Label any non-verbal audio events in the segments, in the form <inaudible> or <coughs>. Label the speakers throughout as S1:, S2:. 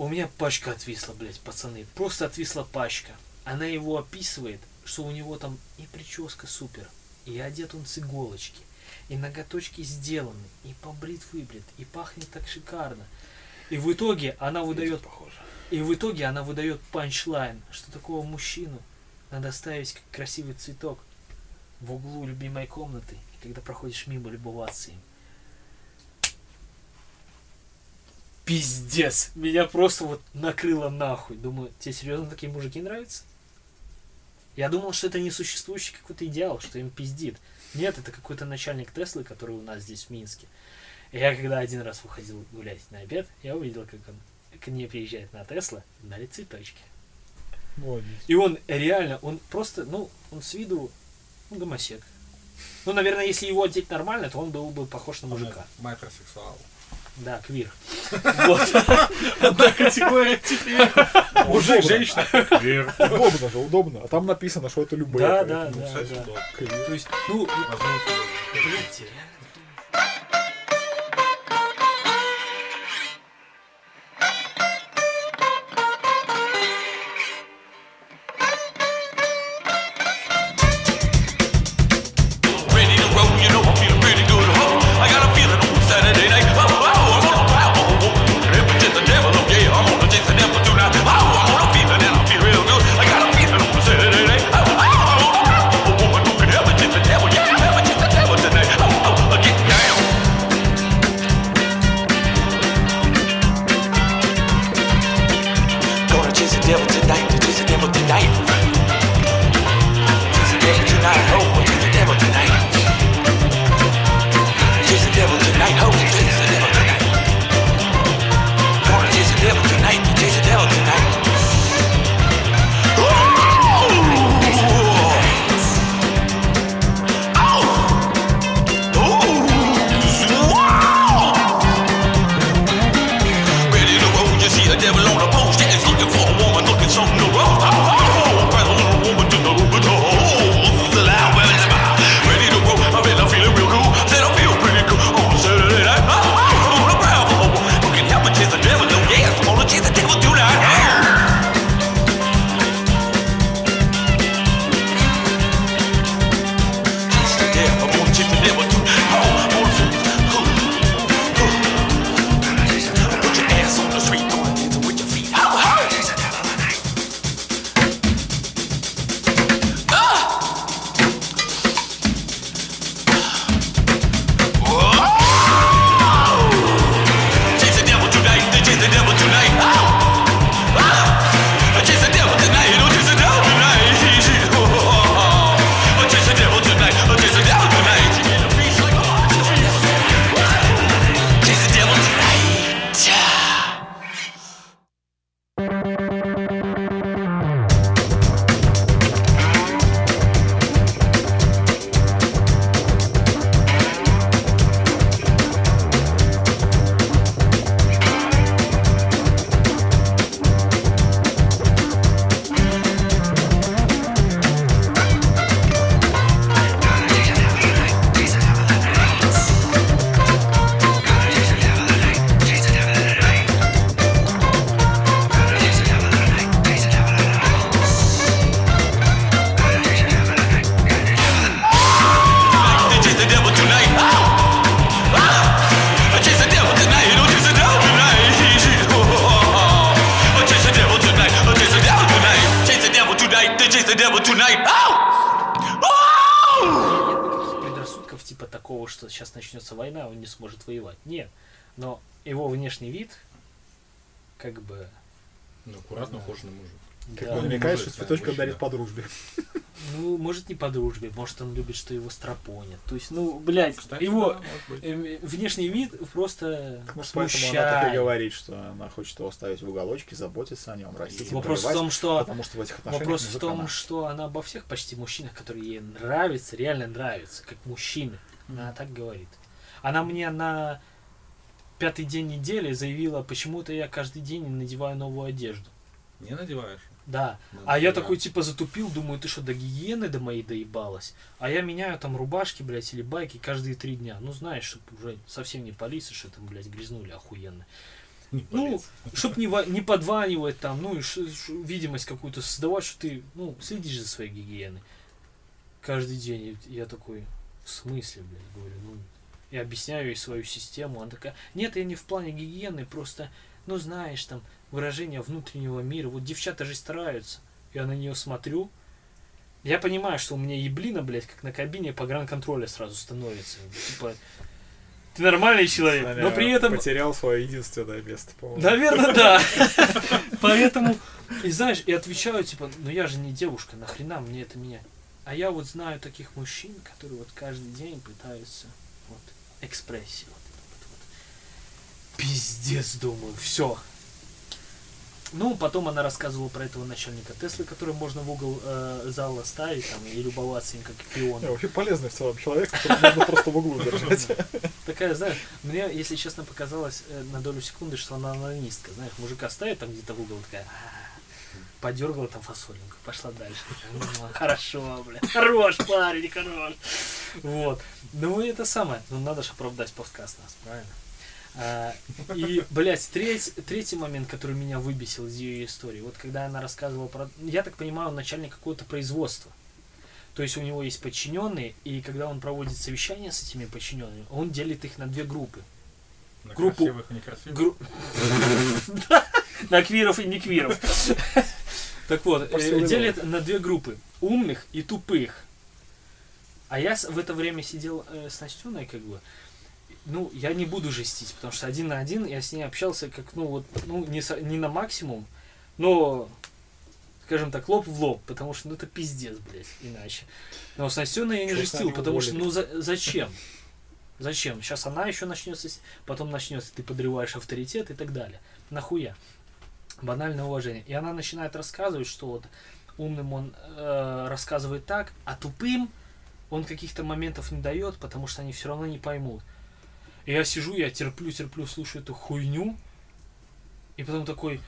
S1: У меня пачка отвисла, блядь, пацаны. Просто отвисла пачка. Она его описывает, что у него там и прическа супер, и одет он с иголочки, и ноготочки сделаны, и побрит выбрит, и пахнет так шикарно. И в итоге она выдает
S2: Похоже.
S1: и в итоге она выдает панчлайн, что такого мужчину надо ставить как красивый цветок в углу любимой комнаты, когда проходишь мимо, любоваться им. Пиздец! Меня просто вот накрыло нахуй. Думаю, тебе серьезно такие мужики нравятся? Я думал, что это несуществующий какой-то идеал, что им пиздит. Нет, это какой-то начальник Теслы, который у нас здесь в Минске. Я когда один раз выходил гулять на обед, я увидел, как он к ней приезжает на Тесла, дали цветочки.
S3: Молодец.
S1: И он реально, он просто, ну, он с виду ну, гомосек. Ну, наверное, если его одеть нормально, то он был бы похож на мужика.
S2: Майкросексуал.
S1: Да, квир. Вот. <laughs>
S2: Одна категория теперь. Мужик,
S3: Удобно.
S2: женщина. Квир.
S3: Удобно же, удобно. А там написано, что это любые.
S1: Да, да, да.
S2: Кстати, да.
S3: квир.
S1: То есть, ну,
S2: Возможно,
S1: блядь, реально.
S2: Мужчина.
S3: дарит по дружбе.
S1: ну, может не по дружбе, может он любит, что его стропонят. То есть, ну, блядь,
S2: Кстати,
S1: его
S2: да, быть.
S1: э, внешний вид просто
S3: Может, поэтому она так и
S1: смущает.
S3: говорит, что она хочет его ставить в уголочке, заботиться о нем, растить, и
S1: Вопрос в том, что
S3: потому что в этих отношениях
S1: Вопрос в том,
S3: она.
S1: что она обо всех почти мужчинах, которые ей нравятся, реально нравятся, как мужчины. Она так говорит. Она мне на пятый день недели заявила, почему-то я каждый день надеваю новую одежду.
S2: Не надеваешь?
S1: Да.
S2: Ну,
S1: А я
S2: да.
S1: такой типа затупил, думаю, ты что, до гигиены до моей доебалась? А я меняю там рубашки, блядь, или байки каждые три дня. Ну, знаешь, чтобы уже совсем не полиция, что там, блядь, грязнули охуенно.
S2: Не
S1: Ну,
S2: полез.
S1: чтоб не, не подванивать там, ну, и ш- ш- видимость какую-то создавать, что ты, ну, следишь за своей гигиеной. Каждый день я такой, в смысле, блядь, говорю, ну, я объясняю ей свою систему, она такая, нет, я не в плане гигиены, просто, ну, знаешь, там, выражение внутреннего мира, вот девчата же стараются, я на нее смотрю, я понимаю, что у меня еблина, блядь, как на кабине погранконтроля сразу становится, типа, ты нормальный человек, но
S3: Наверное,
S1: при этом
S3: Потерял свое единственное место, по-моему.
S1: Наверное, <laughs> да. Поэтому, и знаешь, и отвечаю, типа, ну я же не девушка, нахрена мне это менять? А я вот знаю таких мужчин, которые вот каждый день пытаются вот вот. Пиздец, думаю, все. Ну, потом она рассказывала про этого начальника Теслы, который можно в угол э, зала ставить там, и любоваться им как пион.
S3: Вообще полезный в целом человек, которого можно просто в углу держать. <laughs>
S1: Такая, знаешь, мне, если честно, показалось э, на долю секунды, что она анонистка. Знаешь, мужика ставит там где-то в угол, такая, подергала там фасолинку, пошла дальше. «М, Хорошо, блядь, хорош парень, хорош. Вот. Ну, и это самое. Ну, надо же оправдать подкаст нас, правильно? А, и, блядь, треть, третий момент, который меня выбесил из ее истории, вот когда она рассказывала про... Я так понимаю, он начальник какого-то производства. То есть у него есть подчиненные, и когда он проводит совещание с этими подчиненными, он делит их на две группы.
S2: На
S1: группу-
S2: красивых и некрасивых. <laughs>
S1: На квиров и не квиров. Так вот, э, делят на две группы. Умных и тупых. А я в это время сидел э, с Настюной, как бы. Ну, я не буду жестить, потому что один на один я с ней общался как, ну, вот, ну, не, со- не на максимум, но, скажем так, лоб в лоб, потому что, ну, это пиздец, блядь, иначе. Но с Настюной я не
S3: Чё
S1: жестил, потому что,
S3: уволили?
S1: ну, за- зачем? Зачем? Сейчас она еще начнется, потом начнется, ты подрываешь авторитет и так далее. Нахуя? Банальное уважение. И она начинает рассказывать, что вот умным он э, рассказывает так, а тупым он каких-то моментов не дает, потому что они все равно не поймут. И я сижу, я терплю, терплю, слушаю эту хуйню, и потом такой,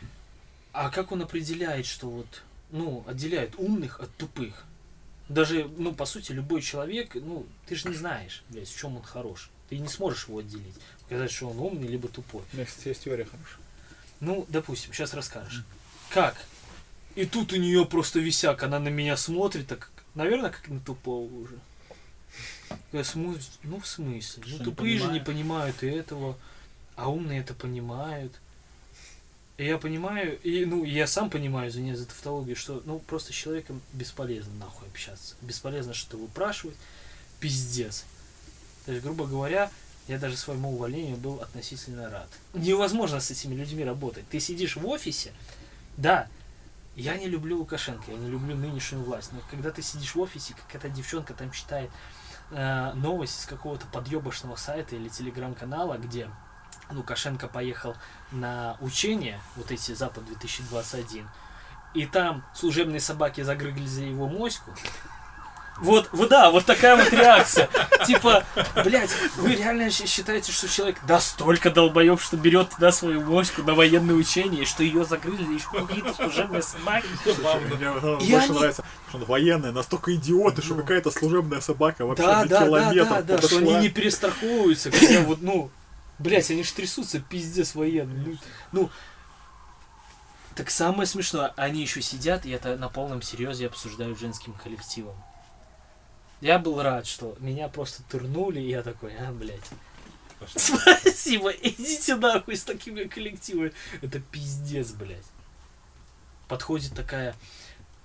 S1: а как он определяет, что вот, ну, отделяет умных от тупых? Даже, ну, по сути, любой человек, ну, ты же не знаешь, блядь, в чем он хорош. Ты не сможешь его отделить. Сказать, что он умный, либо тупой.
S3: У меня, кстати, есть теория хорошая.
S1: Ну, допустим, сейчас расскажешь. Как? И тут у нее просто висяк, она на меня смотрит, так, наверное, как на тупого уже. Я ну в смысле? Ну
S2: Что, не
S1: тупые же не понимают и этого, а умные это понимают. И я понимаю, и ну я сам понимаю, извиняюсь за тавтологию, что ну просто с человеком бесполезно нахуй общаться. Бесполезно что-то выпрашивать. Пиздец. То есть, грубо говоря, я даже своему увольнению был относительно рад. Невозможно с этими людьми работать. Ты сидишь в офисе, да, я не люблю Лукашенко, я не люблю нынешнюю власть, но когда ты сидишь в офисе, как эта девчонка там читает э, новость из какого-то подъебочного сайта или телеграм-канала, где Лукашенко поехал на учения, вот эти Запад 2021, и там служебные собаки загрызли за его моську. Вот, вот да, вот такая вот реакция. Типа, блядь, вы реально щ- считаете, что человек настолько долбоеб, что берет туда свою моську на военные учения, и что ее загрызли еще какие-то служебные собаки? <laughs>
S3: Мне
S1: И
S3: больше нравится, что он военный, настолько идиоты, что
S1: Ну.
S3: какая-то служебная собака вообще на километр
S1: да, да, что они не перестраховываются, когда вот, ну, блядь, они ж трясутся, пиздец военный. Ну, ну, так самое смешное, они еще сидят и это на полном серьезе обсуждают женским коллективом. Я был рад, что меня просто турнули, и я такой, а, блядь. Спасибо, идите нахуй с такими коллективами. Это пиздец, блядь. Подходит такая...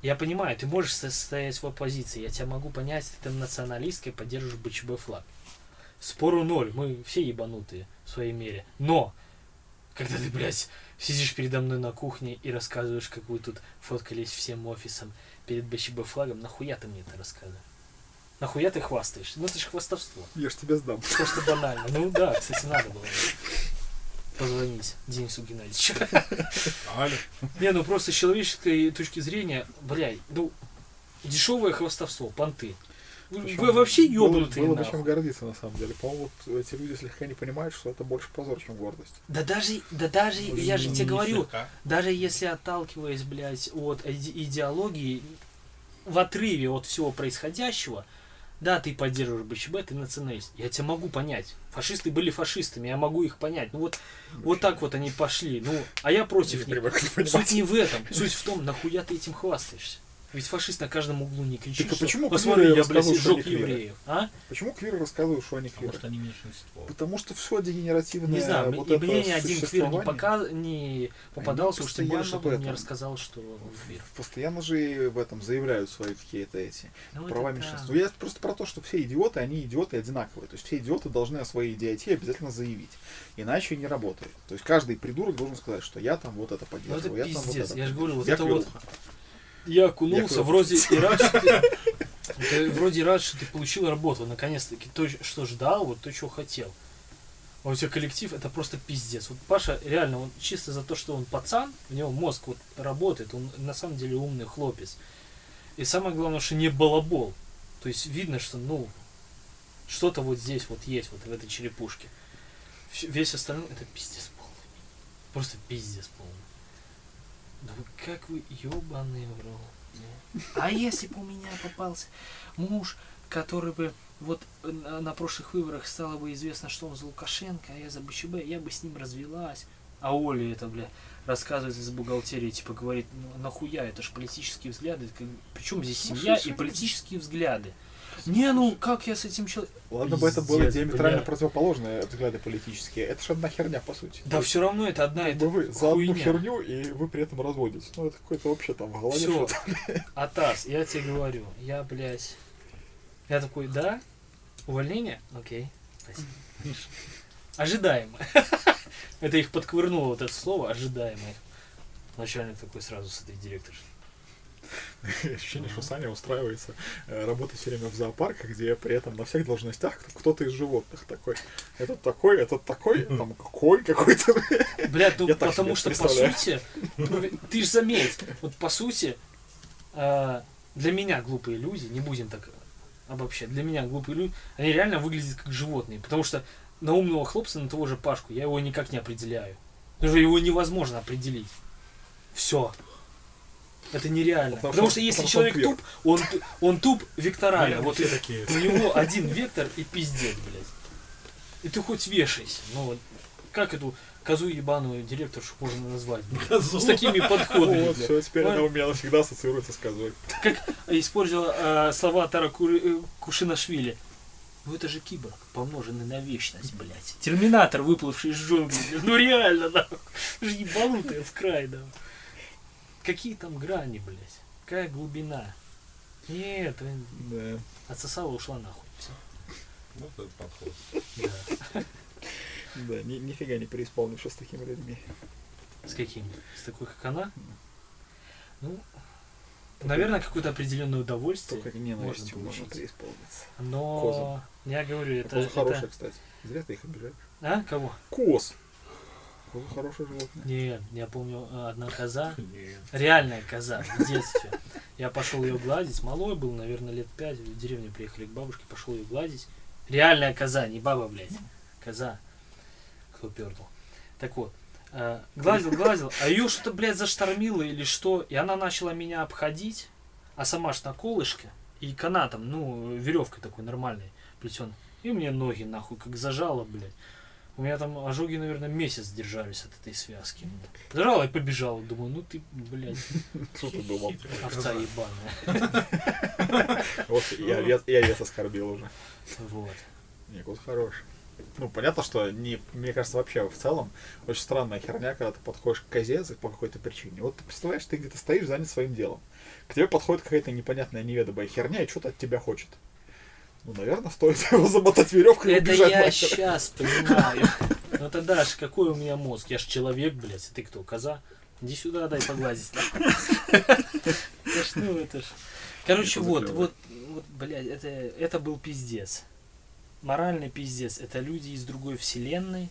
S1: Я понимаю, ты можешь состоять в оппозиции, я тебя могу понять, ты националистка и поддерживаешь БЧБ флаг. Спору ноль, мы все ебанутые в своей мере. Но, когда ты, блядь, сидишь передо мной на кухне и рассказываешь, как вы тут фоткались всем офисом перед БЧБ флагом, нахуя ты мне это рассказываешь? Нахуя ты хвастаешься? Ну это же хвастовство.
S3: Я ж тебе сдам.
S1: Просто банально. Ну да, кстати, надо было. Позвонить Денису Геннадьевичу. Не, ну просто с человеческой точки зрения, блядь, ну, дешевое хвастовство, понты. Вы,
S3: Причем
S1: вы вообще
S3: было-
S1: ебнутые
S3: Было бы
S1: нахуй.
S3: чем гордиться, на самом деле. По-моему, вот эти люди слегка не понимают, что это больше позор, чем гордость.
S1: Да даже, да даже, я же тебе говорю,
S2: слегка.
S1: даже если отталкиваясь, блядь, от иде- идеологии, в отрыве от всего происходящего, Да, ты поддерживаешь БЧБ, ты националист. Я тебя могу понять. Фашисты были фашистами, я могу их понять. Ну вот, вот так вот они пошли. Ну, а я против них. Суть не в этом. <laughs> Суть в том, нахуя ты этим хвастаешься. Ведь фашист на каждом углу не кричит,
S3: Так а
S1: что
S3: почему
S1: посмотри, я, блядь,
S3: рассказывают, что
S1: сжег евреев. А?
S3: Почему квиры рассказывают, что они
S2: Потому
S3: квиры?
S2: что они меньшинство.
S3: Потому что все дегенеративное
S1: Не знаю,
S3: вот
S1: и мне ни один квир не, пока... не попадался, уж тем более,
S3: постоянно
S1: чтобы
S3: в
S1: он мне рассказал, что он квир.
S3: Постоянно же в этом заявляют свои какие-то эти
S1: Ну,
S3: права
S1: да.
S3: меньшинства. Я просто про то, что все идиоты, они идиоты одинаковые. То есть все идиоты должны о своей идиотии обязательно заявить. Иначе не работает. То есть каждый придурок должен сказать, что я там вот это
S1: Ну это
S3: поддерживаю, я там вот
S1: пиздец.
S3: это.
S1: Я же говорю, вот
S3: Я
S1: это вот... Я окунулся,
S3: Я
S1: вроде и рад, что ты... ты вроде рад, что ты получил работу, наконец-таки то, что ждал, вот то, чего хотел. А у тебя коллектив, это просто пиздец. Вот Паша, реально, он чисто за то, что он пацан, у него мозг вот работает, он на самом деле умный хлопец. И самое главное, что не балабол. То есть видно, что, ну, что-то вот здесь вот есть, вот в этой черепушке. Весь остальной, это пиздец полный. Просто пиздец полный. Да вы как вы ебаные в рот. ну. А если бы у меня попался муж, который бы вот на, прошлых выборах стало бы известно, что он за Лукашенко, а я за БЧБ, я бы с ним развелась. А Оля это, бля, рассказывает из бухгалтерии, типа говорит, ну нахуя, это ж политические взгляды. Причем здесь семья и политические взгляды. Не, ну как я с этим человеком...
S3: Ладно бы это было диаметрально противоположные взгляды политические. Это же одна херня, по сути.
S1: Да все равно это одна это
S3: вы за одну херню, и вы при этом разводитесь. Ну, это какой-то вообще там в голове
S1: Все. Атас, я тебе говорю, я, блядь, я такой, да, увольнение? Окей, спасибо. Ожидаемо. <laughs> Это их подковырнуло, вот это слово, ожидаемое. Начальник такой сразу с этой директоршей. <laughs>
S3: Ощущение, что Саня устраивается э, работать все время в зоопарках, где при этом на всех должностях кто-то из животных такой. Этот такой, этот такой, там какой какой-то. <laughs>
S1: Блядь, ну потому что по сути, ну, ты же заметь, вот по сути, э, для меня глупые люди, не будем так обобщать, для меня глупые люди, они реально выглядят как животные, потому что на умного хлопца, на того же Пашку, я его никак не определяю. Потому что его невозможно определить. Все. Это нереально.
S3: Потому
S1: Потому,
S3: что-
S1: если
S3: потому что
S1: человек туп, он, он туп векторально.
S2: Блин,
S1: вот и-
S2: такие.
S1: у него один вектор и пиздец, блядь. И ты хоть вешайся. Ну вот, как эту козу ебаную директоршу можно назвать? <laughs> блядь? С такими подходами.
S3: Вот, все, теперь она у меня навсегда ассоциируется с козой.
S1: Как использовала э, слова Тара э, Кушинашвили. Ну это же киборг, помноженный на вечность, блядь. Терминатор, выплывший из джунглей. Ну реально, да. Же ебанутые в край, да. Какие там грани, блядь? Какая глубина? Нет,
S3: Да.
S1: отсосала, ушла нахуй. Всё.
S2: Вот этот подход.
S1: Да.
S3: Да, ни, нифига не преисполнившись с такими людьми.
S1: С каким? С такой, как она? Ну, наверное, какое-то определенное удовольствие.
S3: Только ненавистью
S1: можно
S3: можно преисполниться.
S1: Но
S3: Козам.
S1: я говорю, это,
S3: Коза хорошая,
S1: это-
S3: кстати. Зря ты их обижаешь.
S1: А? Кого?
S3: Коз. Коза хорошее животное.
S1: Нет, я помню э, одна коза,
S2: Нет.
S1: реальная коза в детстве. Я пошел ее гладить, малой был, наверное, лет пять, в деревню приехали к бабушке, пошел ее гладить. Реальная коза, не баба, блядь. Коза. Кто пердал. Так вот, э, гладил, гладил, а ее что-то, блядь, заштормило или что, и она начала меня обходить, а сама ж на колышке, и канатом, ну, веревкой такой нормальной плетеной. И мне ноги нахуй как зажало, блядь. У меня там ожоги, наверное, месяц держались от этой связки. Зажала и побежала. Думаю, ну ты, блядь,
S3: Что ты думал?
S1: овца ебаная.
S3: Вот я, вес, я вес оскорбил уже.
S1: Вот.
S3: Не, кот хороший. Ну, понятно, что не, мне кажется, вообще в целом очень странная херня, когда ты подходишь к козе по какой-то причине. Вот ты представляешь, ты где-то стоишь, занят своим делом. К тебе подходит какая-то непонятная неведомая херня и что-то от тебя хочет. Ну, наверное, стоит его замотать веревкой и
S1: Это
S3: убежать
S1: я
S3: нахер.
S1: сейчас понимаю. Ну тогда ж какой у меня мозг? Я ж человек, блядь. А ты кто, коза? Иди сюда, дай погладить. Это ж, ну это ж. Короче, вот, вот, вот, блядь, это, это был пиздец. Моральный пиздец. Это люди из другой вселенной.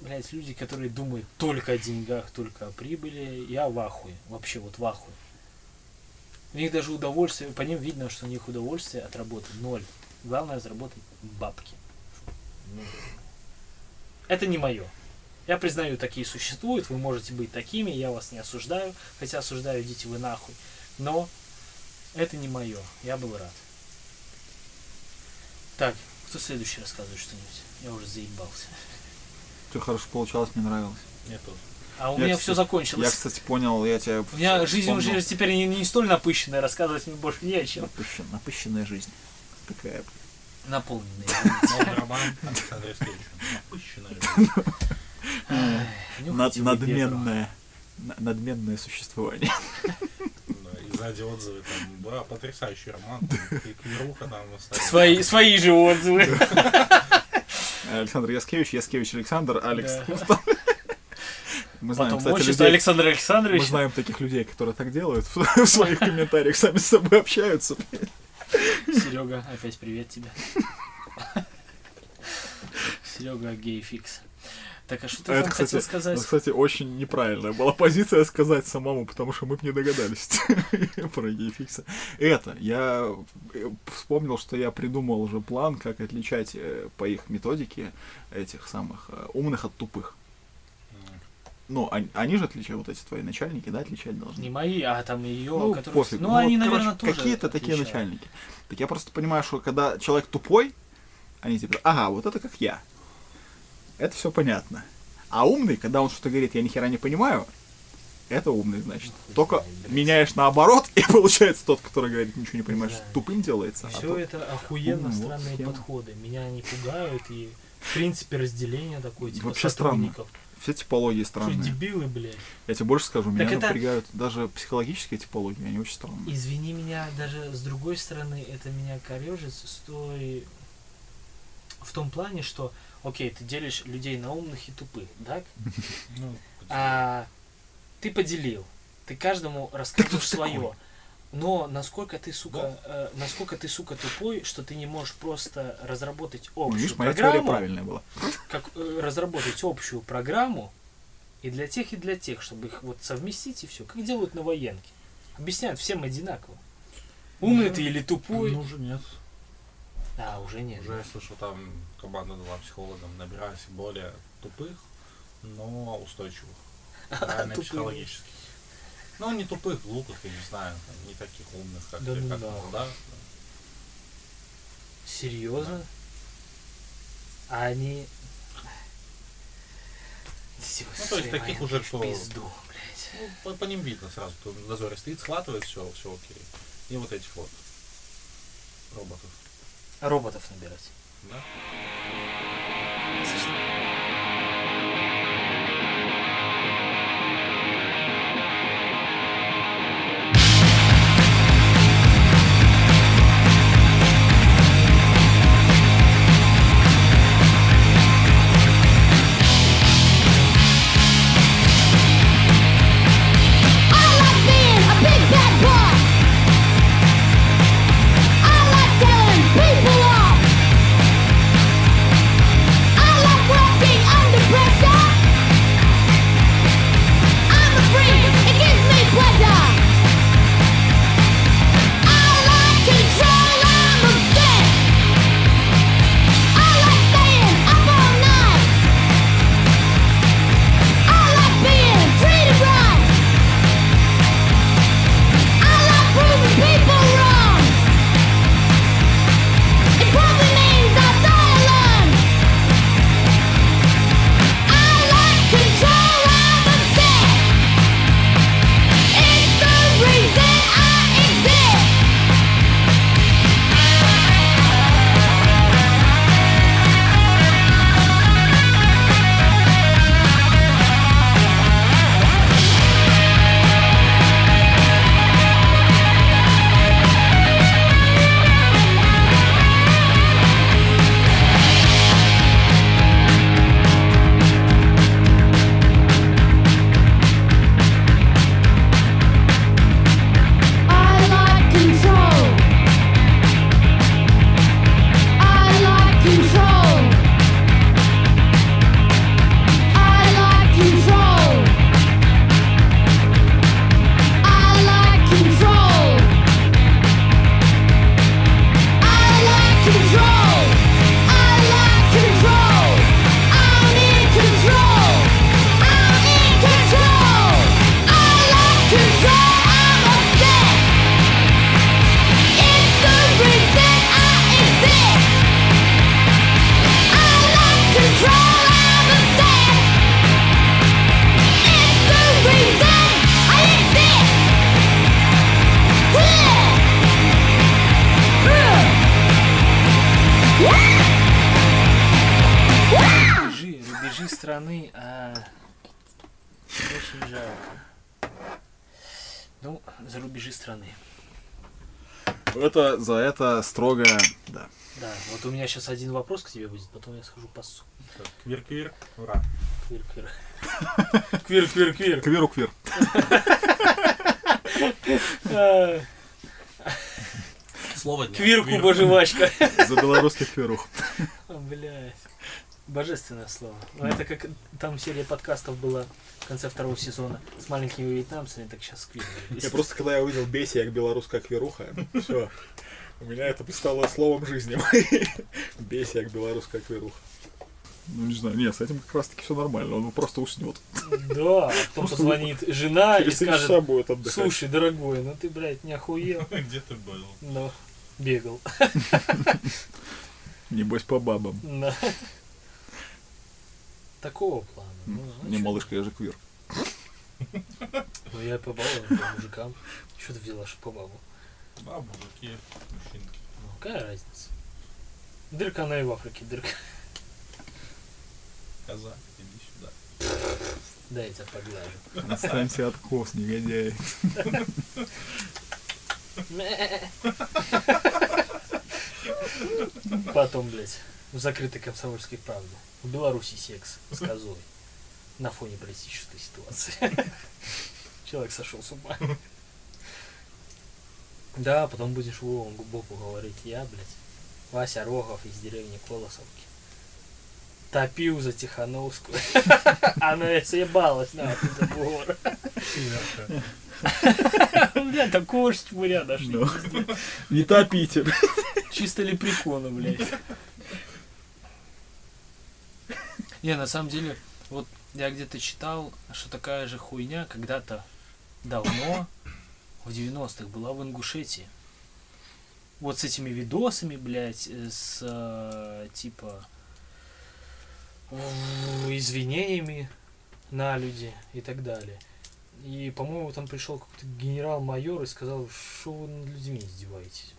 S1: Блять, люди, которые думают только о деньгах, только о прибыли. Я в ахуе. Вообще вот в ахуе. У них даже удовольствие, по ним видно, что у них удовольствие от работы ноль. Главное заработать бабки. Это не мое. Я признаю, такие существуют, вы можете быть такими, я вас не осуждаю, хотя осуждаю, идите вы нахуй. Но Это не мое. Я был рад. Так, кто следующий рассказывает что-нибудь? Я уже заебался.
S3: Все хорошо получалось, мне нравилось.
S2: Мне тоже.
S1: А у
S3: Я,
S1: меня
S3: кстати,
S1: все закончилось.
S3: Я, кстати, понял, я тебя...
S1: У меня жизнь
S3: вспомнил.
S1: уже теперь не, не столь напыщенная, рассказывать мне больше не о чем.
S3: Напыщен- напыщенная жизнь. Такая.
S1: Наполненная.
S2: Новый роман Александра Искевича. Напыщенная
S3: надменное. на- Надменное существование.
S2: И сзади отзывы там, да, потрясающий роман. Квируха там.
S1: Свои, свои же отзывы.
S3: Александр Яскевич, Яскевич Александр, Алекс.
S1: Да.
S3: Мы знаем,
S1: Потом
S3: кстати,
S1: отчество
S3: людей,
S1: Александра
S3: мы
S1: Александровича.
S3: знаем таких людей, которые так делают, <laughs> в своих комментариях сами с собой общаются.
S1: Серега, опять привет тебе. Серега гейфикс. Так, а что ты
S3: Это,
S1: там
S3: кстати,
S1: хотел сказать?
S3: это, кстати, очень неправильная была позиция сказать самому, потому что мы бы не догадались <laughs> про гейфикса. Это, я э, вспомнил, что я придумал уже план, как отличать э, по их методике этих самых э, умных от тупых. Ну, они, они же отличают, вот эти твои начальники, да, отличать должны.
S1: Не мои, а там ее,
S3: Ну,
S1: которые...
S3: после.
S1: Ну,
S3: Ну,
S1: они,
S3: вот,
S1: наверное,
S3: короче,
S1: тоже
S3: Какие-то такие начальники. Так я просто понимаю, что когда человек тупой, они типа, ага, вот это как я. Это все понятно. А умный, когда он что-то говорит, я ни хера не понимаю, это умный, значит.
S1: Ну,
S3: Только
S1: знаю,
S3: меняешь наоборот, <laughs> и получается тот, который говорит, ничего не понимаешь,
S1: знаю.
S3: тупым делается. а
S1: Все
S3: тот-
S1: это охуенно
S3: умный, вот
S1: странные
S3: схема.
S1: подходы. Меня они пугают, и в принципе разделение такое, типа
S3: Вообще странно. Все типологии
S1: Что
S3: странные.
S1: дебилы, блядь.
S3: Я тебе больше скажу, меня
S1: Так это-
S3: напрягают даже психологические типологии, они очень странные.
S1: Извини меня, даже с другой стороны, это меня корежит с той... В том плане, что, окей, ты делишь людей на умных и тупых, так?
S2: Ну,
S1: А ты поделил, ты каждому рассказываешь свое. Но насколько ты, сука, э, насколько ты, сука, тупой, что ты не можешь просто разработать
S3: Ну,
S1: общую
S3: видишь, моя теория
S1: программу,
S3: правильная была.
S1: как э, разработать общую программу и для тех, и для тех, чтобы их вот совместить и все, как делают на военке. Объясняют всем одинаково. Умный ты или тупой?
S2: Ну, уже нет.
S1: А, уже нет.
S2: Уже я слышал, там команда дала психологам, набирать более тупых, но устойчивых. <laughs> Реально
S1: Тупых.
S2: психологически. Ну, не тупых, глупых, я не знаю, там, не таких умных, как
S1: Да
S2: ты,
S1: ну
S2: как
S1: да.
S2: ты, да?
S1: Серьезно? А они...
S2: Ну, то есть таких уже
S1: в
S2: кто-
S1: пизду, блядь.
S2: Ну, по, по ним видно сразу, кто в дозоре стоит, схватывает, все, все окей. И вот этих вот роботов,
S1: Роботов набирать.
S2: да?
S4: I
S1: страны, а очень жалко. Ну, за рубежи страны.
S3: Это за это строго, да.
S1: Да, вот у меня сейчас один вопрос к тебе будет, потом я схожу пассу.
S2: Так, Квир-квир, ура.
S1: Квир-квир. Квир-квир-квир. А,
S2: Слово дня.
S1: Квир-куба жвачка.
S3: За белорусских кверух.
S1: Блять. Божественное слово. Ну, это как там серия подкастов была в конце второго сезона с маленькими вьетнамцами, так сейчас квир.
S3: Я просто, когда я увидел Беси, как белорусская кверуха, все. У меня это стало словом жизни. <laughs> Беси, как белорусская кверуха. Ну, не знаю, нет, с этим как раз таки все нормально, он просто уснет.
S1: Да, а потом позвонит жена <laughs> и скажет,
S3: будет
S1: слушай, дорогой, ну ты, блядь, не охуел. <laughs>
S2: Где ты был?
S1: Но бегал.
S3: Небось по бабам.
S1: Да. Такого плана. Ну,
S3: Не, малышка, я же квир.
S1: Ну я по бабам, по мужикам. Что ты взяла, что по бабу?
S2: Да, мужики, мужчинки.
S1: Ну, какая разница? Дырка она и в Африке, дырка.
S2: Казак, иди сюда.
S1: Дай я тебя поглажу.
S3: Отстаньте от кос, негодяй.
S1: Потом, блядь, в закрытой комсомольской правде. В Беларуси секс с козой. На фоне политической ситуации. <laughs> Человек сошел с ума. Да, потом будешь Вову Бобу говорить, я, блядь, Вася Рогов из деревни Колосовки. Топил за Тихановскую. <laughs> Она съебалась нахуй за бугор. Бля, такого ж чмыря нашли.
S3: Ну. Не топите.
S1: Чисто лепрекона, блядь. Не, на самом деле, вот я где-то читал, что такая же хуйня когда-то давно, в 90-х, была в Ингушетии. Вот с этими видосами, блядь, э, с э, типа извинениями на люди и так далее. И, по-моему, там пришел какой-то генерал-майор и сказал, что вы над людьми издеваетесь.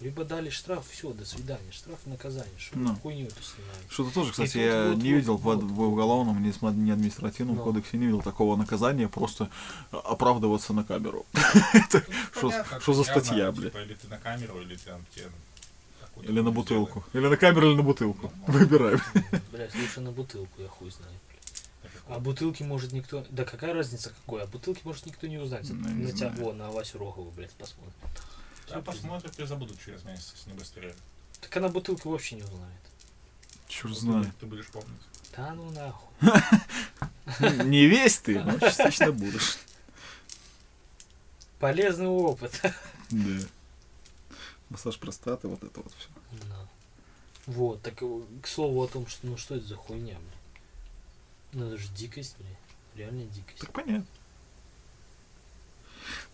S1: Либо дали штраф, все, до свидания. Штраф и наказание. Что
S3: Ну.
S1: хуйню эту снимаете?
S3: Что-то тоже, кстати, я
S1: вот,
S3: не
S1: вот,
S3: видел в,
S1: вот.
S3: в уголовном, ни, ни административном
S1: Ну.
S3: кодексе, не видел такого наказания, просто оправдываться на камеру. <laughs> Это Что что за статья,
S2: типа,
S3: блядь?
S2: Или ты на камеру, или ты там тебе
S3: Или на бутылку. Или на камеру, или на бутылку. <laughs> Выбираем.
S1: Блядь, лучше на бутылку, я хуй знаю. А бутылки может никто... Да какая разница какой? А бутылки может никто не узнать.
S3: Ну,
S1: на тебя, во, на Васю Рогову, блядь, посмотрим.
S2: А посмотрят и забудут через месяц, не быстрее.
S1: Так она бутылку вообще не узнает.
S3: Черт знает.
S2: Ты будешь помнить.
S1: Да ну нахуй. <laughs>
S3: Не весь ты, но частично будешь.
S1: Полезный опыт. <laughs>
S3: Да. Массаж простаты, вот это вот все.
S1: Да. Вот, так э, к слову о том, что ну что это за хуйня, блядь. Ну это же дикость, блядь. Реальная дикость.
S3: Так понятно.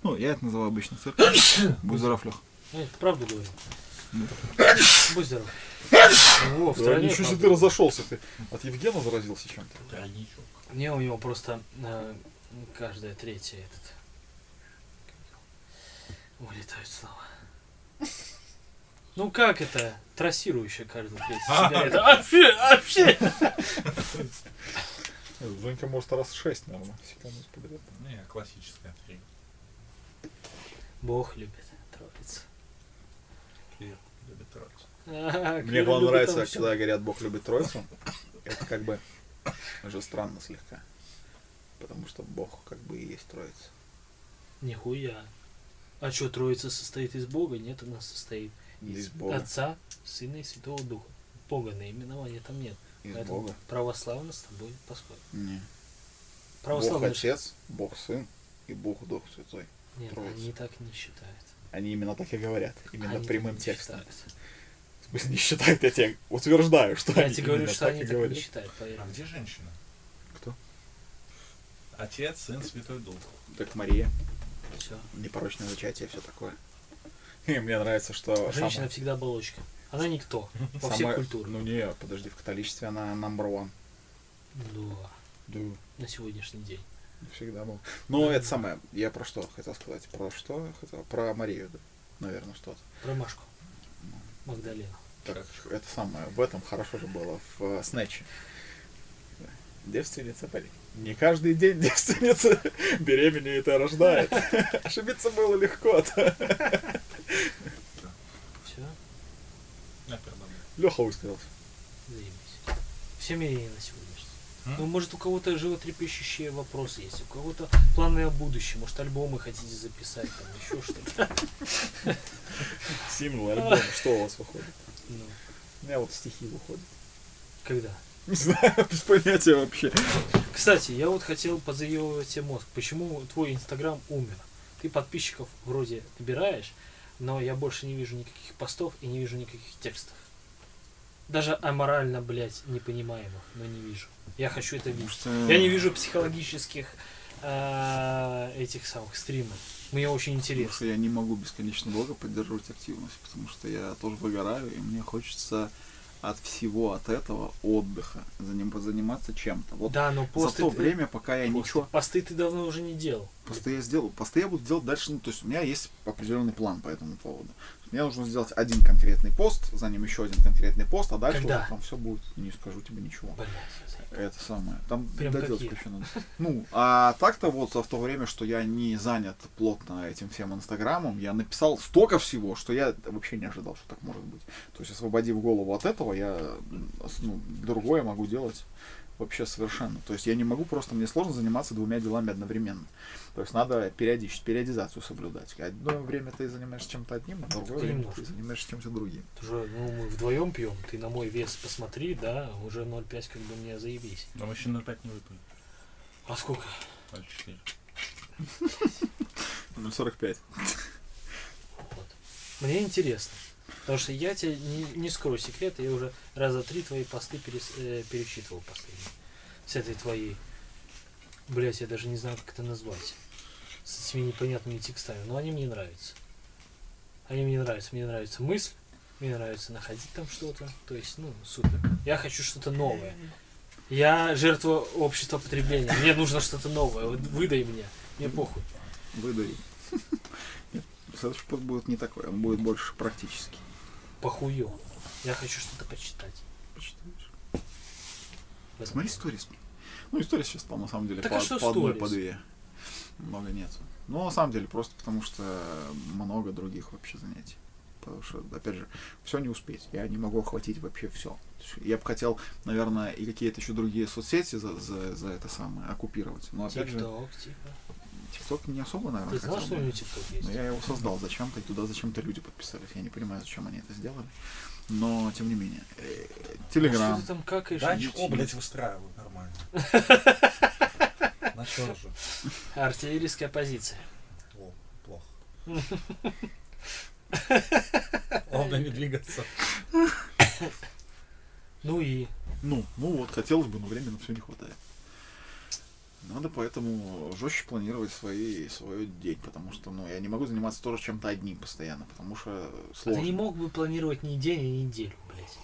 S3: Ну, я это называю обычно цирк. <coughs> Будь здоров, Лех.
S1: Я это правду говорю. Будь здоров. Во, в
S3: Да,
S1: стране
S3: ничего себе ты разошелся. Ты от Евгена заразился чем-то.
S2: Тройничок.
S1: Не, у него просто э, каждая третья этот. Вылетают слова. Ну как это? Трассирующая каждая третья <laughs> сигарета. Вообще, вообще!
S3: Женька может раз шесть, наверное, секунд подряд.
S2: Не, классическая три.
S1: Бог любит троица.
S2: Клир любит троицу. <laughs>
S1: А,
S3: Мне главное нравится,
S1: там
S3: когда говорят Бог любит Троицу. Это как бы уже странно слегка. Потому что Бог как бы и есть Троица.
S1: Нихуя. А что, троица состоит из Бога? Нет, она состоит
S3: Из Бога.
S1: Отца, Сына и Святого Духа. Бога наименования там нет.
S3: Из
S1: Поэтому
S3: Бога.
S1: православно с тобой поспорим.
S3: Не. Бог. Отец, Бог Сын и Бог Дух Святой.
S1: Нет,
S3: Троица.
S1: они так не считают.
S3: Они именно так и говорят. Именно
S1: Они
S3: прямым
S1: не
S3: текстом.
S1: считают.
S3: В смысле, не считают, я тебе утверждаю, что
S1: Я
S3: они
S1: тебе говорю, что
S3: так
S1: они
S3: и
S1: так не
S3: говорят.
S1: считают, поверь.
S2: А где женщина?
S3: Кто?
S2: Отец, сын, святой дух.
S3: Так Мария,
S1: Все.
S3: непорочное зачатие, все такое. <laughs> И мне нравится, что
S1: Женщина
S3: самое-
S1: всегда оболочка. Она никто. Во всех
S3: самое-
S1: культурах.
S3: Ну не, подожди, в католичестве она number one.
S1: Да.
S3: Да,
S1: На сегодняшний день.
S3: Всегда был. Но это самое, я про что хотел сказать? Про что я хотел? Про Марию, да. Наверное, что-то.
S1: Про Машку. Магдалину.
S3: Так, это самое, в этом хорошо же было, в э, Снэче.
S5: девственница парень. Не каждый день девственница <laughs> беременеет и рождает. <laughs> Ошибиться было легко.
S1: Все.
S5: Леха высказался.
S1: заебись. Все мнения на сегодня.
S2: М?
S1: Ну, может, у кого-то животрепещущие вопросы есть, у кого-то планы о будущем, может, альбомы хотите записать, там, еще что-то.
S5: Символ, альбом, что у вас выходит?
S1: Ну,
S5: У меня вот стихи выходят.
S1: когда?
S5: Не знаю, без понятия вообще.
S1: Кстати, я вот хотел позаевывать тебе мозг. Почему твой инстаграм умер? Ты подписчиков вроде набираешь, но я больше не вижу никаких постов и не вижу никаких текстов. Даже аморально, блядь, непонимаемых, но не вижу. Я хочу это видеть. Я не вижу психологических а, этих самых стримов. Мне очень
S3: Потому что
S1: интересно.
S3: я не могу бесконечно долго поддерживать активность, потому что я тоже выгораю, и мне хочется от всего от этого отдыха, заним, заниматься чем-то. Вот
S1: Да, но
S3: за
S1: посты,
S3: то
S1: ты-
S3: время, пока я
S1: посты-
S3: ничего...
S1: посты ты давно уже не делал.
S3: Посты я сделал. Посты я буду делать дальше. Ну, то есть у меня есть определенный план по этому поводу. Мне нужно сделать один конкретный пост, за ним еще один конкретный пост, а дальше
S1: Когда?
S3: уже там все будет. Не скажу тебе ничего.
S1: Заебал.
S3: Это самое. Там
S1: Прям
S3: доделать кучу надо. Ну, а так-то вот в то время, что я не занят плотно этим всем инстаграмом, я написал столько всего, что я вообще не ожидал, что так может быть. То есть, освободив голову от этого, я ну, другое могу делать вообще совершенно. То есть я не могу просто, мне сложно заниматься двумя делами одновременно. То есть надо периодичность, периодизацию соблюдать. Одно время ты занимаешься чем-то одним, а другое время ты занимаешься чем-то другим.
S1: Ты же, ну, мы вдвоем пьем, ты на мой вес посмотри, да, уже 0,5 как бы мне заебись.
S2: Но мы еще 0,5 не выпили.
S1: А сколько?
S2: 0,4.
S3: 0,45. <laughs>
S1: Вот. Мне интересно. Потому что я тебе не, не скрою секрет, я уже раза три твои посты перес- э, перечитывал последние. С этой твоей. Блять, я даже не знаю, как это назвать. С этими непонятными текстами. Но они мне нравятся. Они мне нравятся. Мне нравится мысль. Мне нравится находить там что-то. То есть, ну, супер. Я хочу что-то новое. Я жертва общества потребления. Мне нужно что-то новое. Выдай мне. Мне похуй.
S3: Выдаю. Нет, следующий пост будет не такой, он будет больше практический.
S1: Похую. Я хочу что-то почитать.
S3: Почитаешь? Смотри сторис. Ну, история сейчас стала на самом деле
S1: Так
S3: по,
S1: а что
S3: по одной, по две. Много нет. Ну, на самом деле, просто потому что много других вообще занятий. Потому что, опять же, все не успеть. Я не могу охватить вообще все. Я бы хотел, наверное, и какие-то еще другие соцсети за, за, за это самое оккупировать. Но опять же,
S1: Тикток, типа.
S3: ТикТок не особо, наверное,
S1: Ты знал,
S3: хотел
S1: что у него ТикТок есть?
S3: Но я его создал зачем-то, и туда зачем-то люди подписались. Я не понимаю, зачем они это сделали. Но, тем не менее. э, Телеграм.
S1: Что ты там какаешь?
S2: Да,
S3: YouTube.
S2: чего, блядь, выстраиваю нормально. <laughs> Же?
S1: Артиллерийская позиция.
S2: О, плохо. <laughs> Главное не двигаться.
S1: Ну и
S3: Ну, ну вот, хотелось бы, но времени на все не хватает. Надо поэтому жестче планировать свои, свой день, потому что ну, я не могу заниматься тоже чем-то одним постоянно, потому что
S1: а ты
S3: сложно.
S1: не мог бы планировать не день, а неделю, блядь.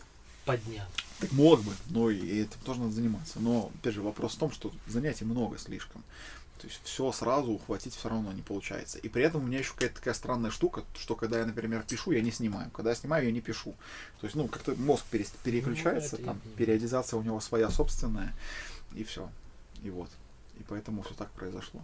S1: По дням.
S3: Так мог бы, но и этим тоже надо заниматься. Но, опять же, вопрос в том, что занятий много слишком. То есть все сразу ухватить все равно не получается. И при этом у меня еще какая-то такая странная штука, что когда я, например, пишу, я не снимаю. Когда я снимаю, я не пишу. То есть, ну, как-то мозг перес- переключается,
S1: я
S3: там периодизация у него своя собственная, и все. И вот. И поэтому все так произошло.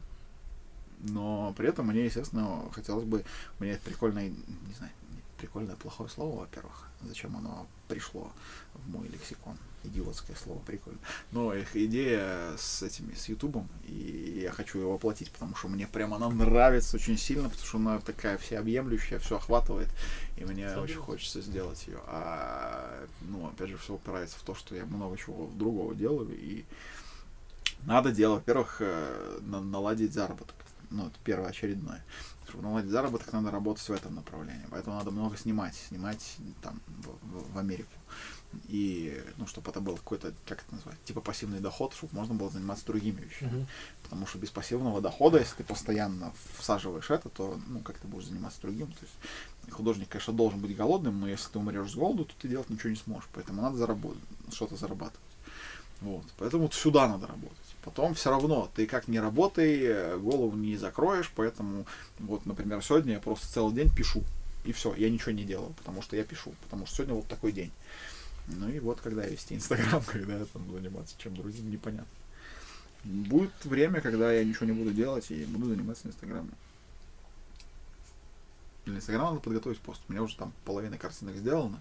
S3: Но при этом мне, естественно, хотелось бы, меня это прикольное, не знаю, прикольное плохое слово, во-первых. Зачем оно пришло в мой лексикон? Идиотское слово, прикольно. Но их идея с этими, с Ютубом, и я хочу ее воплотить, потому что мне прям она нравится очень сильно, потому что она такая всеобъемлющая, все охватывает, и мне
S1: Согласен.
S3: очень хочется сделать ее. А, ну, опять же, все упирается в то, что я много чего другого делаю, и надо делать, во-первых, э, на- наладить заработок. Ну, это первоочередное. Чтобы наладить заработок, надо работать в этом направлении. Поэтому надо много снимать. Снимать там в, в- в Америку. И, ну, чтобы это был какой-то, как это назвать, типа пассивный доход, чтобы можно было заниматься другими вещами.
S1: Мгм.
S3: Потому что без пассивного дохода, если ты постоянно всаживаешь это, то, ну, как ты будешь заниматься другим. То есть художник, конечно, должен быть голодным, но если ты умрешь с голоду, то ты делать ничего не сможешь. Поэтому надо заработать, что-то зарабатывать. Вот. Поэтому вот сюда надо работать. Потом все равно, ты как не работай, э, голову не закроешь, поэтому вот, например, сегодня я просто целый день пишу. И все, я ничего не делаю, потому что я пишу, потому что сегодня вот такой день. Ну и вот когда вести Инстаграм, <laughs> когда там заниматься чем другим, непонятно.
S6: Будет время, когда я ничего не буду делать и буду заниматься Инстаграмом. Для Инстаграма надо подготовить пост. У меня уже там половина картинок сделана.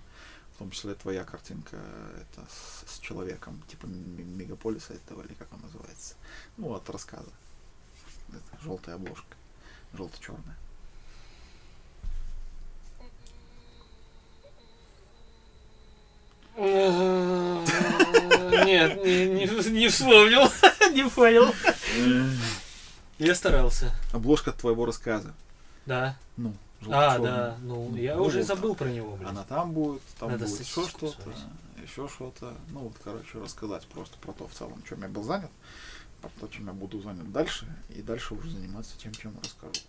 S6: В том числе твоя картинка это с, с человеком, типа мегаполиса этого, или как он называется. Ну, от рассказа. Это желтая обложка. Желто-черная.
S1: Нет, не, не, не вспомнил, <laughs> не понял. Я старался.
S6: Обложка твоего рассказа.
S1: Да.
S6: Ну,
S1: А, да. Ну, я
S6: Ну,
S1: уже забыл про него, блин.
S6: Она там будет, там
S1: Надо
S6: будет еще что-то, еще что-то. Ну вот, короче, рассказать просто про то в целом, чем я был занят, про то, чем я буду занят дальше, и дальше уже заниматься тем, чем расскажу.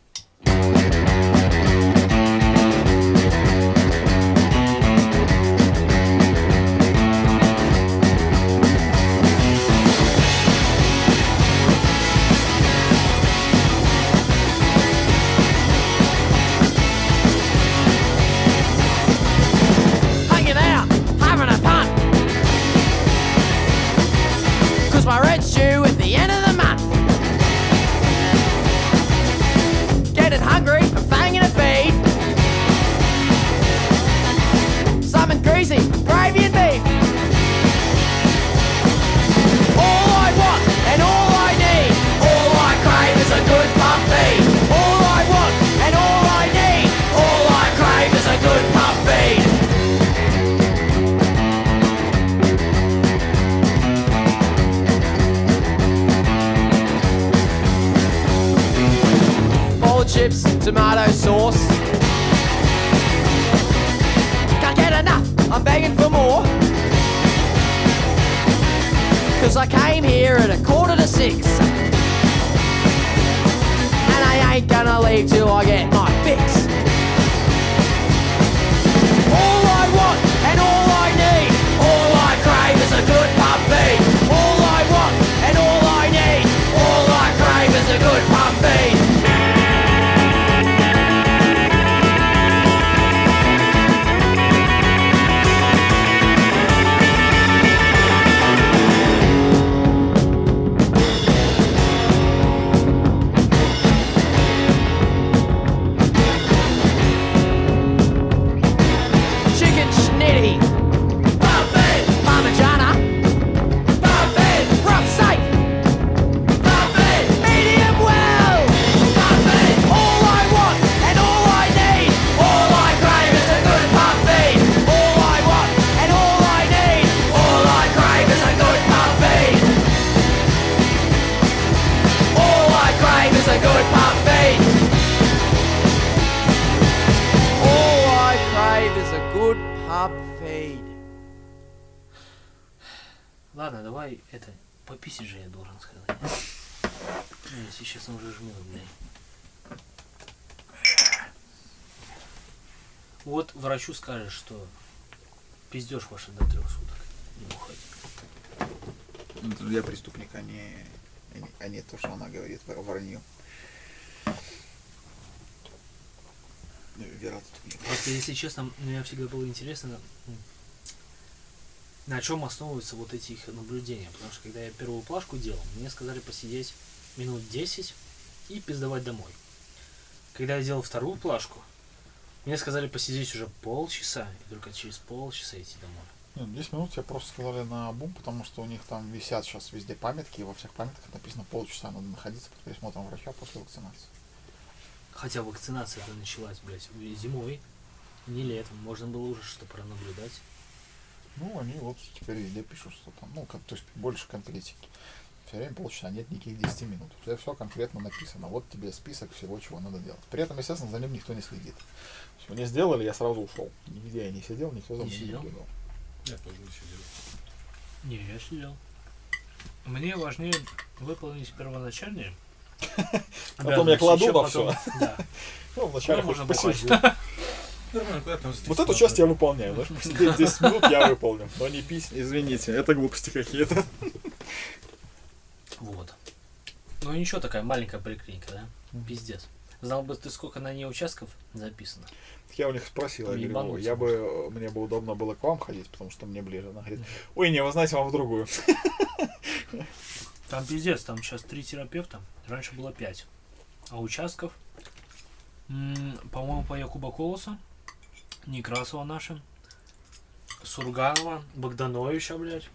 S1: Пиздешь ваши до трех суток. Не уходи.
S6: Ну, это Я преступник, а не, а не, а не то, что она говорит, вор- вранье. Вероятно,
S1: Просто, если честно, мне всегда было интересно, на чем основываются вот эти их наблюдения. Потому что когда я первую плашку делал, мне сказали посидеть минут 10 и пиздовать домой. Когда я делал вторую плашку, мне сказали посидеть уже полчаса, и только через полчаса идти домой.
S6: Нет, 10 минут тебе просто сказали на бум, потому что у них там висят сейчас везде памятки, и во всех памятках написано полчаса надо находиться под присмотром врача после вакцинации.
S1: Хотя вакцинация это началась, блядь, зимой, не летом. Можно было уже что пронаблюдать.
S6: Ну, они вот теперь везде пишут, что там, ну, как, то есть больше конкретики. Все время полчаса, нет никаких 10 минут. Все, все конкретно написано. Вот тебе список всего, чего надо делать. При этом, естественно, за ним никто не следит. Мне сделали, я сразу ушел. Нигде я не сидел, никто за
S1: Не
S6: мной не
S1: сидел?
S6: наблюдал.
S2: Я тоже не сидел.
S1: Не, я сидел. Мне важнее выполнить первоначальные. <laughs>
S6: Потом я кладу на
S1: потом- <laughs> Да.
S6: Ну, вначале
S1: можно
S6: посижу. <laughs>
S2: там
S6: Вот эту часть я выполняю, посидеть 10 минут я выполню. Но не пись, извините, это глупости какие-то.
S1: Вот. Ну ничего, такая маленькая поликлиника, да? Пиздец. Знал бы ты, сколько на ней участков записано.
S6: Я у них спросил, я говорю, я бы, э, мне бы удобно было к вам ходить, потому что мне ближе. Она говорит, ой, не, вы знаете, вам в другую.
S1: Там пиздец, там сейчас три терапевта, раньше было пять. А участков, по-моему, по Якуба Колоса, Некрасова наша, Сурганова, Богдановича, блядь,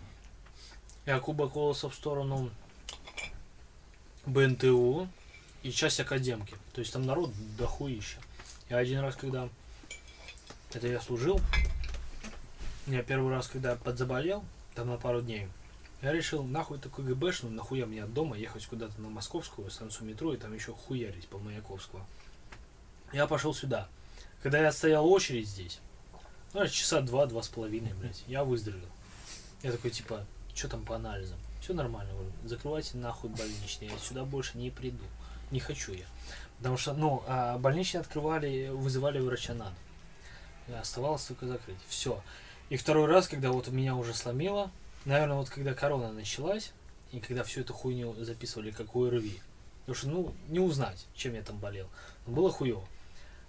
S1: Якуба Колоса в сторону БНТУ и часть академки. То есть там народ дохуища. Я один раз, когда это я служил, я первый раз, когда подзаболел, там на пару дней, я решил, нахуй такой ГБшную, нахуя мне от дома ехать куда-то на Московскую станцию метро и там еще хуярить по Маяковского. Я пошел сюда. Когда я стоял очередь здесь, ну, часа два, два с половиной, блядь, я выздоровел. Я такой, типа, что там по анализам? Все нормально, говорю, закрывайте нахуй больничные, я сюда больше не приду. Не хочу я. Потому что, ну, а больничные открывали, вызывали врача на дом. Оставалось только закрыть. Все. И второй раз, когда вот меня уже сломило, наверное, вот когда корона началась, и когда всю эту хуйню записывали как ОРВИ, потому что, ну, не узнать, чем я там болел. Но было хуево.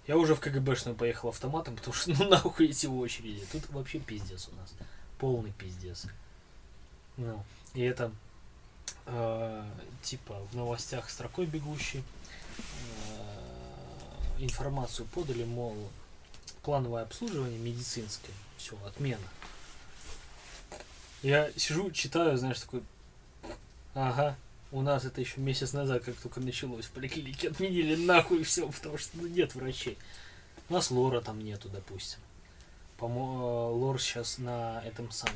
S1: Я уже в КГБшную поехал автоматом, потому что, ну, <laughs> нахуй эти очереди. Тут вообще пиздец у нас. Полный пиздец. Ну, и это, э, типа, в новостях строкой бегущий, э, информацию подали, мол, плановое обслуживание медицинское, все, отмена. Я сижу, читаю, знаешь, такой, ага, у нас это еще месяц назад, как только началось в поликлинике, отменили нахуй все, потому что ну, нет врачей. У нас лора там нету, допустим. По-моему, лор сейчас на этом самом,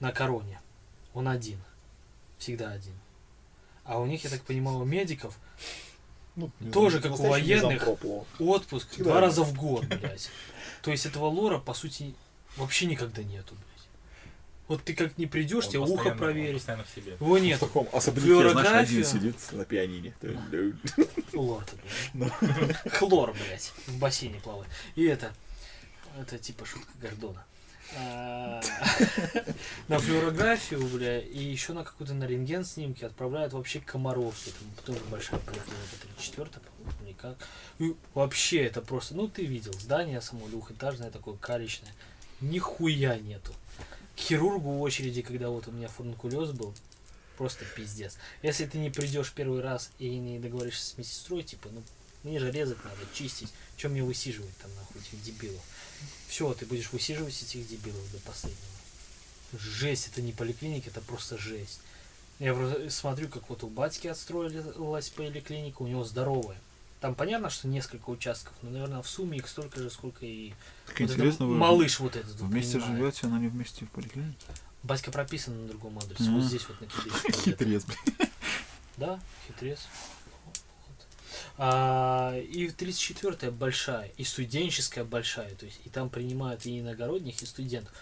S1: на короне. Он один. Всегда один. А у них, я так понимаю, у медиков
S3: Ну,
S1: Тоже как у военных. отпуск
S3: Всегда
S1: два раза в год, блядь. То есть этого лора, по сути, вообще никогда нету, блядь. Вот ты как не придешь,
S2: Он
S1: тебе ухо
S2: он
S1: проверить.
S2: Постоянно в себе.
S1: Его
S3: В
S1: нет.
S3: таком особняке, знаешь, один сидит на пианине.
S1: Лор ты, блядь. Хлор, блядь, в бассейне плавает. И это, это типа шутка Гордона. А, <laughs> На флюорографию, бля, и еще на какую-то на рентген снимки отправляют вообще к Комаровке. Там тоже большая поликлиника, 34 по-моему, никак. И вообще это просто, ну ты видел, здание само двухэтажное, такое калечное. Нихуя нету. К хирургу в очереди, когда вот у меня фурункулез был, просто пиздец. Если ты не придешь первый раз и не договоришься с медсестрой, типа, ну, мне же резать надо, чистить. Чем мне высиживать там, нахуй, этих дебилов? Все, ты будешь высиживать этих дебилов до последнего. Жесть, это не поликлиника, это просто жесть. Я смотрю, как вот у батьки отстроилась поликлиника, у него здоровая. Там понятно, что несколько участков, но, наверное, в сумме их столько же, сколько и
S6: Так
S1: вот
S6: интересно, вы
S1: малыш вот этот.
S6: вместе
S1: принимает.
S6: живете, но не вместе в поликлинике?
S1: Батька прописан на другом адресе,
S6: Мгм.
S1: вот здесь вот на <laughs> где-то.
S6: Хитрец, блин.
S1: Да, хитрец. А, и 34-я большая, и студенческая большая, то есть и там принимают и иногородних, и студентов.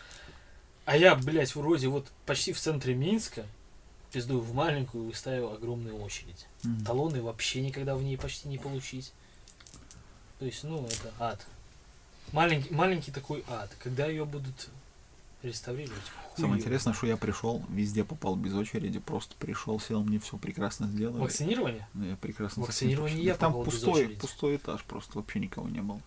S1: А я, блядь, вроде вот почти в центре Минска, пиздую в маленькую, выставил огромную очередь.
S6: Мгм.
S1: Талоны вообще никогда в ней почти не получить. То есть, ну, это ад. Маленький, маленький такой ад. Когда ее будут реставрировать?
S6: Самое интересное, что я пришел, везде попал без очереди, просто пришел, сел, мне все прекрасно сделали.
S1: Вакцинирование?
S6: Ну, Я прекрасно
S1: Вакцинирование я
S6: Да Там пустой, пустой этаж, просто вообще никого не было.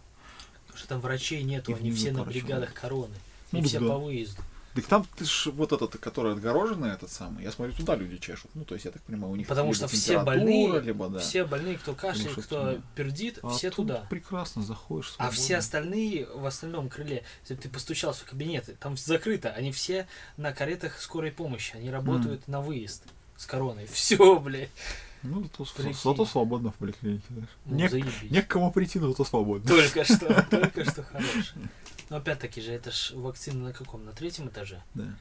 S1: Потому что там врачей нету, они все на бригадах короны.
S6: Ну,
S1: и
S6: так
S1: все
S6: да.
S1: по выезду.
S3: Так там ты ж вот этот, который отгороженный, этот самый, я смотрю, туда люди чешут. Ну, то есть, я так понимаю, у них
S1: Потому что все больные,
S3: либо, да.
S1: все больные, кто кашляет, кто пердит,
S6: А
S1: все туда.
S6: прекрасно заходишь.
S1: А все
S6: свободно.
S1: остальные в остальном крыле, если ты постучался в кабинеты, там закрыто, они все на каретах скорой помощи, они работают на выезд с короной. <laughs> Все, блядь.
S6: Ну, зато, зато свободно в поликлинике, знаешь.
S1: Ну,
S6: не, не к кому прийти, но зато свободно.
S1: Только что, <laughs> только что хорош. Но опять-таки же, это ж вакцина на каком? На третьем этаже?
S6: Да.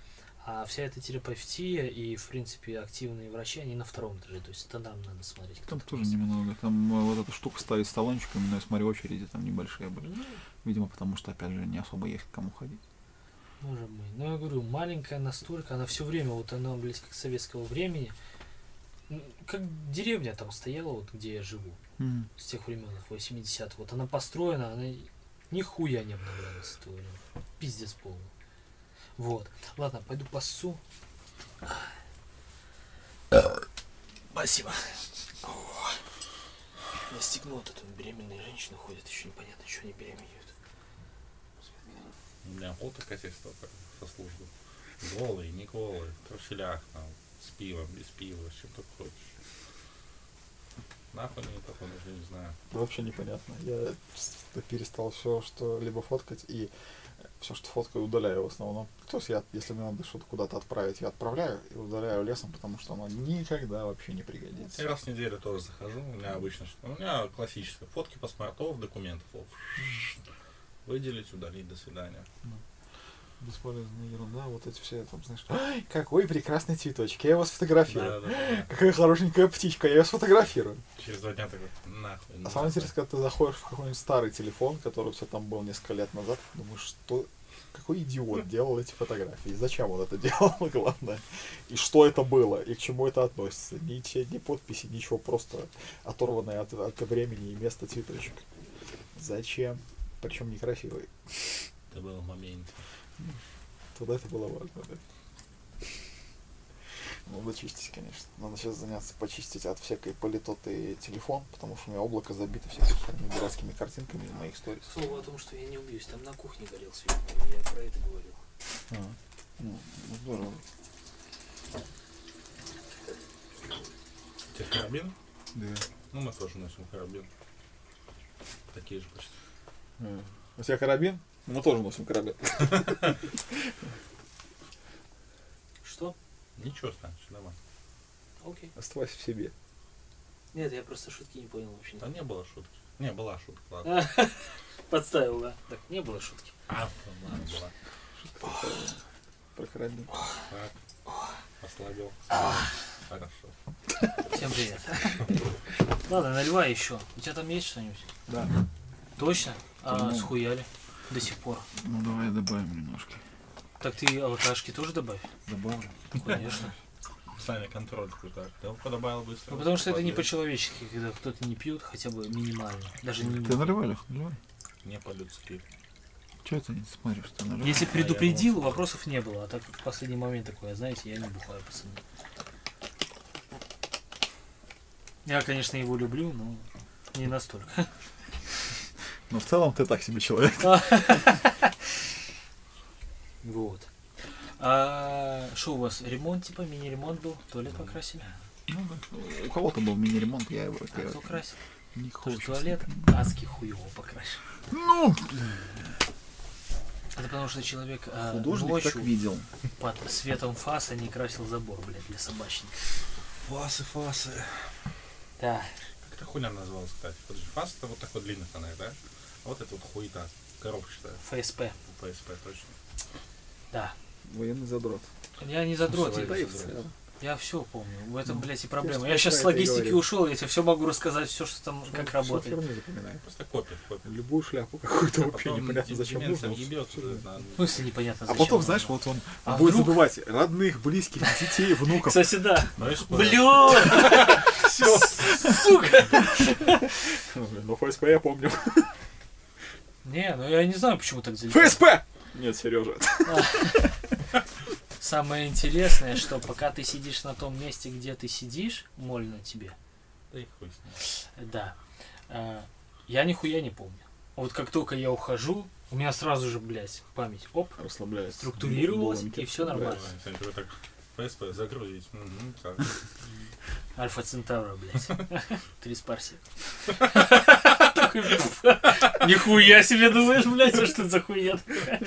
S1: А вся эта терапевтия и, в принципе, активные врачи, они на втором этаже. То есть это нам надо смотреть.
S6: Там тоже
S1: есть.
S6: немного. Там э, вот эта штука стоит с талончиками, но я смотрю, очереди там небольшие были.
S1: Ну,
S6: Видимо, потому что, опять же, не особо есть к кому ходить.
S1: Может быть. Но я говорю, маленькая настолько, она все время, вот она, блядь, как советского времени, как деревня там стояла, вот где я живу, с тех времен, 80-х. Вот она построена, она нихуя не обновлялась времени. Пиздец полный. Вот. Ладно, пойду пасу. Спасибо. О. Стегнул, тут беременные женщины ходят, еще непонятно, что они беременеют.
S2: У меня фото катись только со службы. Голые, не голые, в труселях там. С пивом, без пива, чем только хочешь. Нахуй мне такое, даже не знаю.
S3: Да Вообще непонятно. Я перестал все, что либо фоткать, и все, что фоткаю, удаляю в основном. То есть я, если мне надо что-то куда-то отправить, я отправляю и удаляю лесом, потому что оно никогда вообще не пригодится.
S2: Я раз в неделю тоже захожу, у меня обычно, что- у меня классическое, фотки паспортов, документов, выделить, удалить, до свидания.
S3: Бесполезная ерунда, вот эти все там, знаешь, «Ай, какой прекрасный цветочек, я его сфотографирую.
S2: Да, да, да.
S3: Какая хорошенькая птичка, я ее сфотографирую.
S2: Через два дня такой, нахуй.
S3: А
S2: ну,
S3: самое интересное, когда ты заходишь в какой-нибудь старый телефон, который все там был несколько лет назад, думаешь, что какой идиот делал эти фотографии, зачем он это делал, <laughs> главное, и что это было, и к чему это относится. Ни, ни подписи, ничего, просто оторванное от, от времени и места цветочек. Зачем? Причем некрасивый.
S2: Это был момент.
S3: Тогда это было важно, да. Надо чистить, конечно. Надо сейчас заняться почистить от всякой политоты телефон, потому что у меня облако забито всякими дурацкими картинками из моих сторис.
S1: Слово о том, что я не убьюсь, там на кухне горел свет, я про это говорил.
S3: А, ну, ну, здорово.
S2: У тебя карабин?
S3: Да.
S2: Ну, мы тоже носим карабин. Такие же почти.
S3: А. У тебя карабин? Мы тоже носим карабин.
S1: Что?
S2: Ничего, значит, нормально.
S1: Окей.
S3: Оставайся в себе.
S1: Нет, я просто шутки не понял вообще.
S2: Да не было шутки. Не, была шутка, ладно. <laughs>
S1: Подставил, да. Так, не было шутки.
S2: А, ладно, была.
S3: Про карабин.
S2: Так, ослабил. Хорошо.
S1: Всем привет. Ладно, наливай еще. У тебя там есть что-нибудь?
S3: Да.
S1: Точно? А схуяли? До сих пор.
S3: Ну давай добавим немножко.
S1: Так ты алкашки тоже добавь?
S3: Добавлю.
S1: Конечно.
S2: Саня, контроль какой-то. Ты его добавил быстро.
S1: Ну, потому что это не по-человечески, когда кто-то не пьет хотя бы минимально. Даже не
S3: Ты наливай, Лех, наливай.
S2: Не по-людски.
S3: Че ты не смотришь? Ты наливай.
S1: Если
S2: А,
S1: предупредил, вопросов не было. А так в последний момент такое, знаете, я не бухаю, пацаны. Я, конечно, его люблю, но не настолько.
S3: Но в целом ты так себе человек. <laughs>
S1: Вот. А что у вас? Ремонт, типа, мини-ремонт был? Туалет покрасили?
S3: Ну да. У кого-то был мини-ремонт, я его
S1: А кто красил?
S3: не хочу.
S1: туалет адски хуево покрасил.
S3: Ну,
S1: Это потому что человек а,
S3: художник
S1: ночью
S3: так видел.
S1: под светом фаса не красил забор, блядь, для собачника.
S2: Фасы, фасы.
S1: Да.
S2: Как эта хуйня называлась, кстати? Фас это вот такой длинный фонарь, да? А вот это вот хуета. Коробчатая.
S1: ФСП.
S2: ПСП, точно.
S1: Да.
S3: Военный задрот.
S1: Я не задрот,
S2: Слушай,
S1: я, все помню. В этом,
S3: Ну,
S1: блядь, и проблема. Я сейчас с логистики ушел, я тебе все могу рассказать, все, что там, как
S3: Всё
S1: работает.
S3: херню запоминаю.
S2: Просто копия, копия.
S3: Любую шляпу какую-то вообще непонятно зачем нужно.
S1: В смысле непонятно
S3: А
S1: зачем.
S3: потом, знаешь, вот он
S1: А
S3: будет
S1: вдруг?
S3: забывать родных, близких, детей, внуков.
S1: Кстати, да. Блин!
S3: Все.
S1: Сука!
S3: Ну, ФСП я помню.
S1: Не, ну я не знаю, почему так залетело.
S3: ФСП! Нет, Сережа. <laughs>
S1: Самое интересное, что пока ты сидишь на том месте, где ты сидишь, мольно тебе,
S2: Да и хуй с ним.
S1: да, а, я нихуя не помню. Вот как только я ухожу, у меня сразу же, блядь, память, оп,
S3: Расслабляется.
S1: Структурировалась, и всё нормально.
S2: так ПСП загрузить. Так. <laughs>
S1: Альфа Центавра, блядь. <laughs> Три спарси. <laughs> Такой, блядь, Нихуя себе думаешь, блядь, а что это за хуйня такая?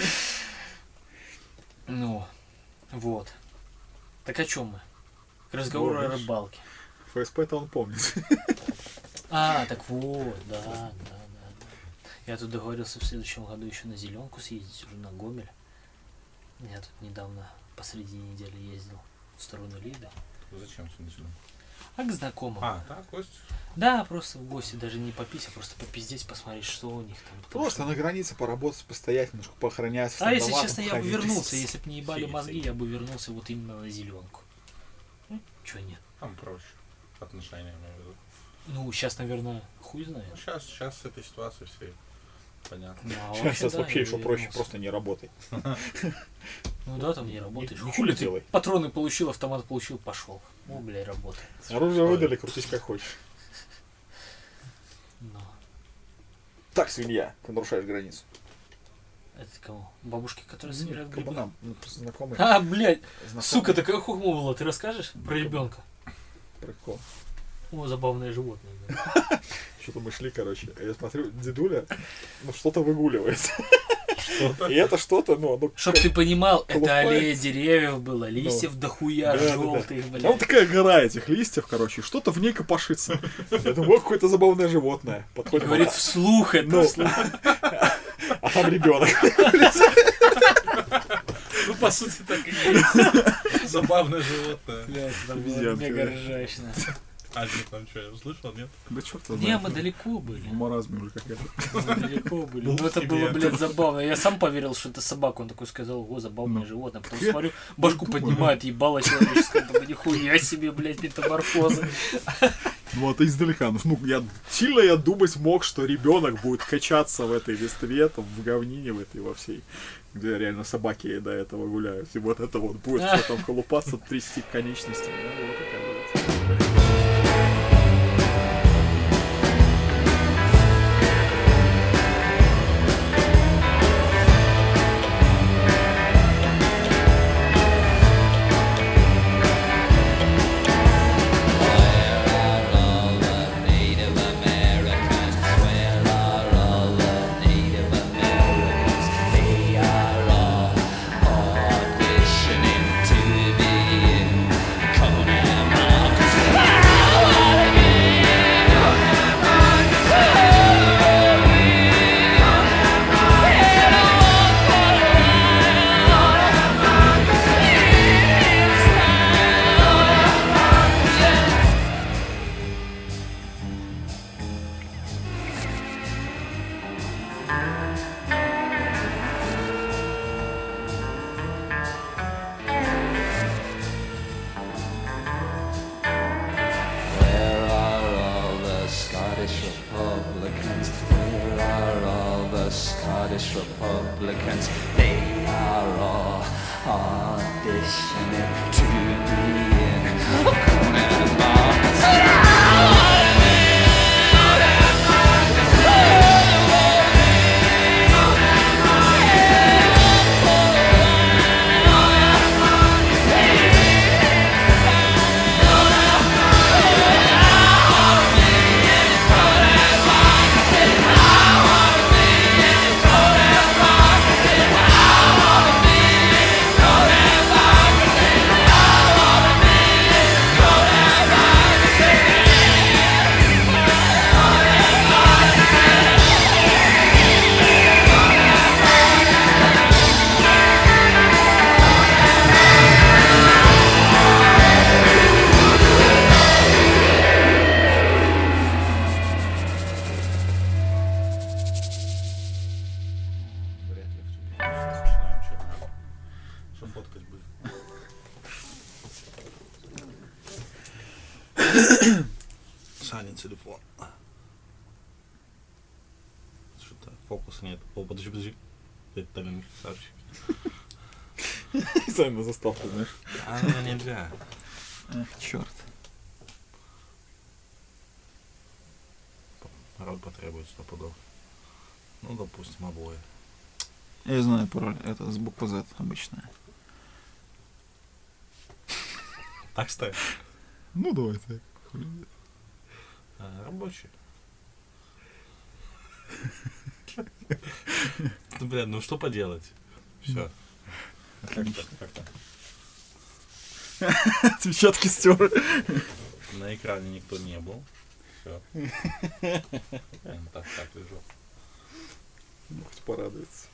S1: Ну, вот. Так о чем мы? К разговору о рыбалке.
S3: ФСП-то он помнит.
S1: А, так вот, да, да, да, да. Я тут договорился в следующем году еще на зеленку съездить, уже на Гомель. Я тут недавно посреди недели ездил в сторону Лиды.
S2: Зачем тебе начали?
S1: А к знакомым.
S2: А, так, Кость?
S1: Да, просто в гости, даже не попить, а просто попиздеть, посмотреть, что у них там.
S3: Просто
S1: что-
S3: на границе поработать, постоять, немножко поохранять.
S1: А если честно, я бы вернулся, если бы не ебали мозги, я бы вернулся вот именно на зеленку. Ну, чё нет?
S2: Там проще. Отношения, имею в виду.
S1: Ну, сейчас, наверное, хуй знает.
S2: Ну, сейчас, сейчас с этой ситуацией все понятно.
S1: Ну, а
S3: Сейчас, вообще еще проще, просто не работай. <laughs>
S1: Ну да, там не работаешь.
S3: Ничего
S1: Хули
S3: не
S1: ты
S3: делай.
S1: патроны получил, автомат получил, пошел. О, бля, работай.
S3: Оружие выдали, крутись как хочешь. <laughs>
S1: Ну.
S3: Так, свинья, ты нарушаешь границу.
S1: Это кому? Бабушки, которые
S3: Нет,
S1: собирают грибы?
S3: кабанам. Ну, просто знакомый.
S1: А, блядь, сука, такая хухма была, ты расскажешь про ребенка?
S3: Прикол.
S1: О, забавное животное. да. <laughs>
S3: Что-то мы шли, короче. а Я смотрю, дедуля, ну, что-то выгуливает. И это что-то, ну, оно...
S1: Чтоб ты понимал, это аллея деревьев было, листьев дохуя,
S3: Да, да, да.
S1: желтых,
S3: Там
S1: блядь.
S3: такая гора этих листьев, короче, что-то в ней копошится. Я думаю, какое-то забавное животное. Подходит
S1: Говорит вслух это.
S3: Ну.
S1: вслух. <laughs>
S3: а там ребенок.
S2: Ну, по сути, так и есть. <laughs> Забавное животное.
S1: Блядь, это было
S3: Обезьянка,
S1: мега ржачно.
S2: А нет, там что, я услышал, нет?
S3: Да черт
S1: Не, мы далеко были.
S3: В маразме уже какая-то.
S1: Мы далеко были.
S2: Был
S1: Ну это было, блядь, забавно. Я сам поверил, что это собака. Он такой сказал, о, забавное
S3: Ну.
S1: животное. Потом смотрю, башку поднимает, ебало человеческое. Думаю, нихуя себе, блядь, метаморфозы.
S3: Ну, а ты издалека. Ну, ну, я сильно я думать мог, что ребенок будет качаться в этой листве, там, в говнине в этой во всей, где реально собаки до этого гуляют. И вот это вот будет все там колупаться, трясти конечностями. Да, вот такая будет. Заставку, знаешь.
S2: А, ну нельзя.
S3: Эх, черт.
S2: Народ потребует сто пудов. Ну, допустим, обои.
S3: Я знаю пароль. Это с буквы Z обычная.
S2: Так ставь.
S3: Ну, давай так.
S2: А, рабочий. Ну, <laughs> блядь, ну что поделать? Все. Как-то, как-то. <laughs>
S3: Отпечатки стер.
S2: На экране никто не был. Все. <laughs> Так, так лежу.
S3: Ну, хоть порадуется.